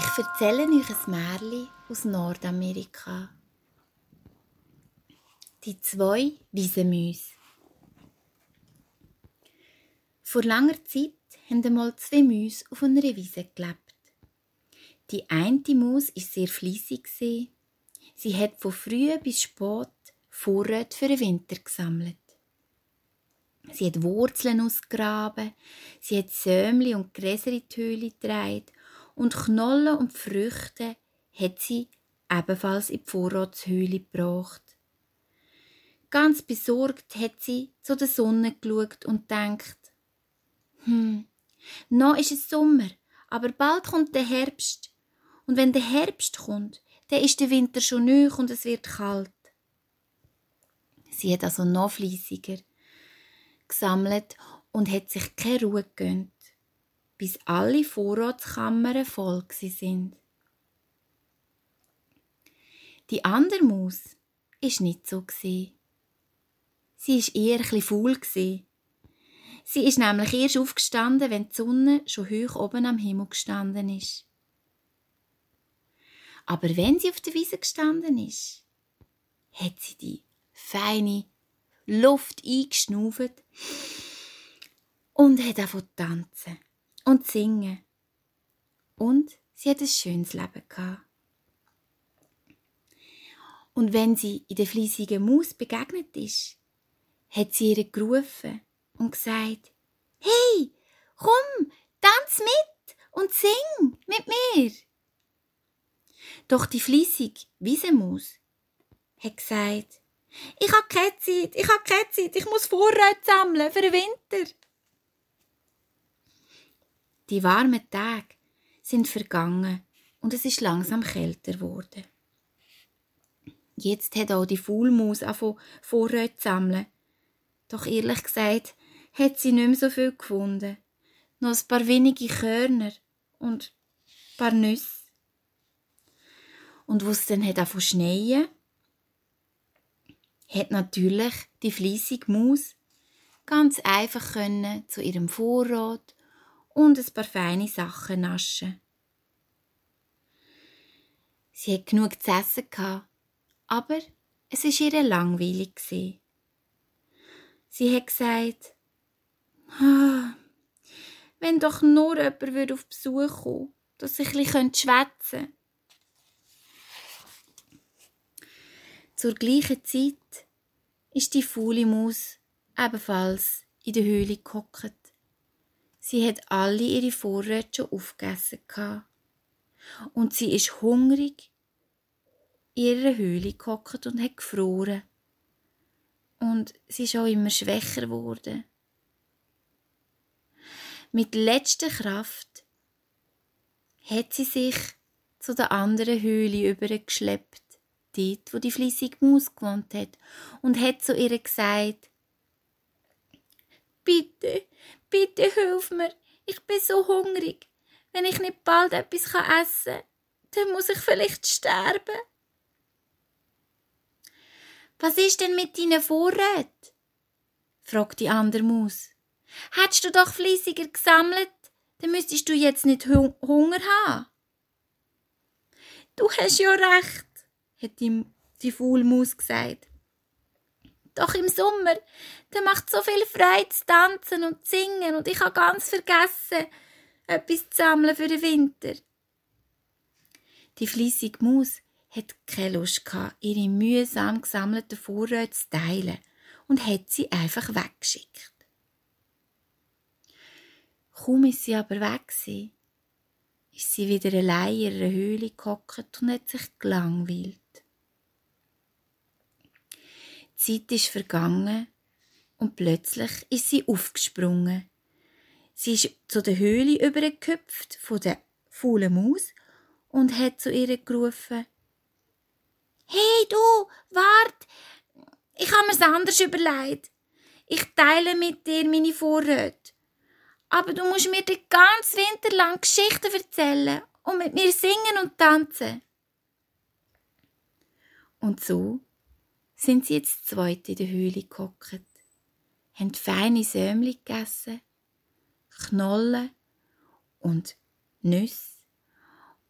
Ich erzähle euch ein Märchen aus Nordamerika. Die zwei Wiesenmäuse. Vor langer Zeit haben einmal zwei Mäuse auf einer Wiese gelebt. Die eine Maus war sehr fleissig. Sie hat von früh bis spät Vorräte für den Winter gesammelt. Sie hat Wurzeln ausgegraben, sie hat Sämli und Gräser in die Höhle getragen und Knollen und Früchte hat sie ebenfalls in die Vorratshöhle gebracht. Ganz besorgt hat sie zu der Sonne geschaut und denkt, hm, noch ist es Sommer, aber bald kommt der Herbst. Und wenn der Herbst kommt, dann ist der Winter schon nöch und es wird kalt. Sie hat also noch fleissiger gesammelt und hat sich keine Ruhe gegönnt, bis alle Vorratskammern voll sind. Die andere Maus ist nicht so Sie ist eher ein faul Sie ist nämlich erst aufgestanden, wenn die Sonne schon hoch oben am Himmel gestanden ist. Aber wenn sie auf der Wiese gestanden ist, hat sie die feine Luft eingeschnauft und hat zu tanzen und singen. Und sie hat ein schönes Leben gehabt. Und wenn sie in der fleissigen Maus begegnet ist, hat sie ihr gerufen und gesagt, Hey, komm, tanz mit und sing mit mir. Doch die fleissige Wiesenmaus hat gesagt, ich habe keine Zeit, ich habe keine Zeit, ich muss Vorräte sammeln für den Winter. Die warmen Tage sind vergangen und es ist langsam kälter geworden. Jetzt hat auch die angefangen, Vorräte zu sammeln. Doch ehrlich gesagt hat sie nicht mehr so viel gefunden. Noch ein paar wenige Körner und ein paar Nüsse. Und wo es dann hat angefangen schneien, hat natürlich die fleissige Maus ganz einfach können zu ihrem Vorrat und ein paar feine Sachen naschen. Sie hat genug zu essen gehabt, aber es ist ihr langweilig gewesen. Sie hat gesagt, ah, wenn doch nur jemand auf Besuch kommen dass ich ein bisschen schwätzen. Zur gleichen Zeit ist die faule Maus ebenfalls in der Höhle gehockt. Sie hat alle ihre Vorräte schon aufgegessen und sie ist hungrig in ihrer Höhle gehockt und hat gefroren. Und sie ist auch immer schwächer geworden. Mit letzter Kraft hat sie sich zu der anderen Höhle übergeschleppt dort, wo die fließige Maus gewohnt hat, und hat zu ihr gesagt, Bitte, bitte hilf mir, ich bin so hungrig. Wenn ich nicht bald etwas essen kann, dann muss ich vielleicht sterben. Was ist denn mit deinen Vorräten? fragt die andere Maus. Hättest du doch fließiger gesammelt, dann müsstest du jetzt nicht Hunger haben. Du hast ja recht, hat die, die Faulmaus gesagt. Doch im Sommer, da macht so viel Freude zu tanzen und zu singen und ich habe ganz vergessen, etwas zu sammeln für den Winter. Die fließige Maus hat keine Lust gehabt, ihre mühsam gesammelten Vorräte zu teilen und hat sie einfach weggeschickt. Kaum ist sie aber weg ist sie wieder allein in ihrer Höhle gehockt und hat sich gelangweilt. Die Zeit ist vergangen und plötzlich ist sie aufgesprungen. Sie ist zu der Höhle übergehüpft von der faulen Maus und hat zu ihr gerufen: Hey du, wart! Ich habe mir's anders überlegt. Ich teile mit dir meine Vorräte. Aber du musst mir den ganzen Winter lang Geschichten erzählen und mit mir singen und tanzen. Und so sind sie jetzt zweit in der Höhle gehockt, haben feine Sämli gegessen, Knollen und Nüsse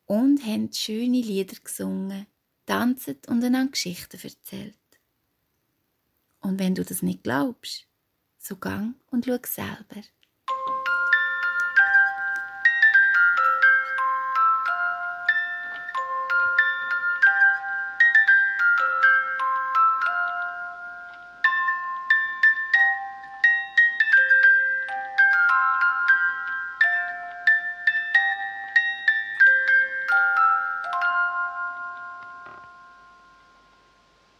und haben schöne Lieder gesungen, tanzen und einander Geschichten erzählt. Und wenn du das nicht glaubst, so gang und schau selber.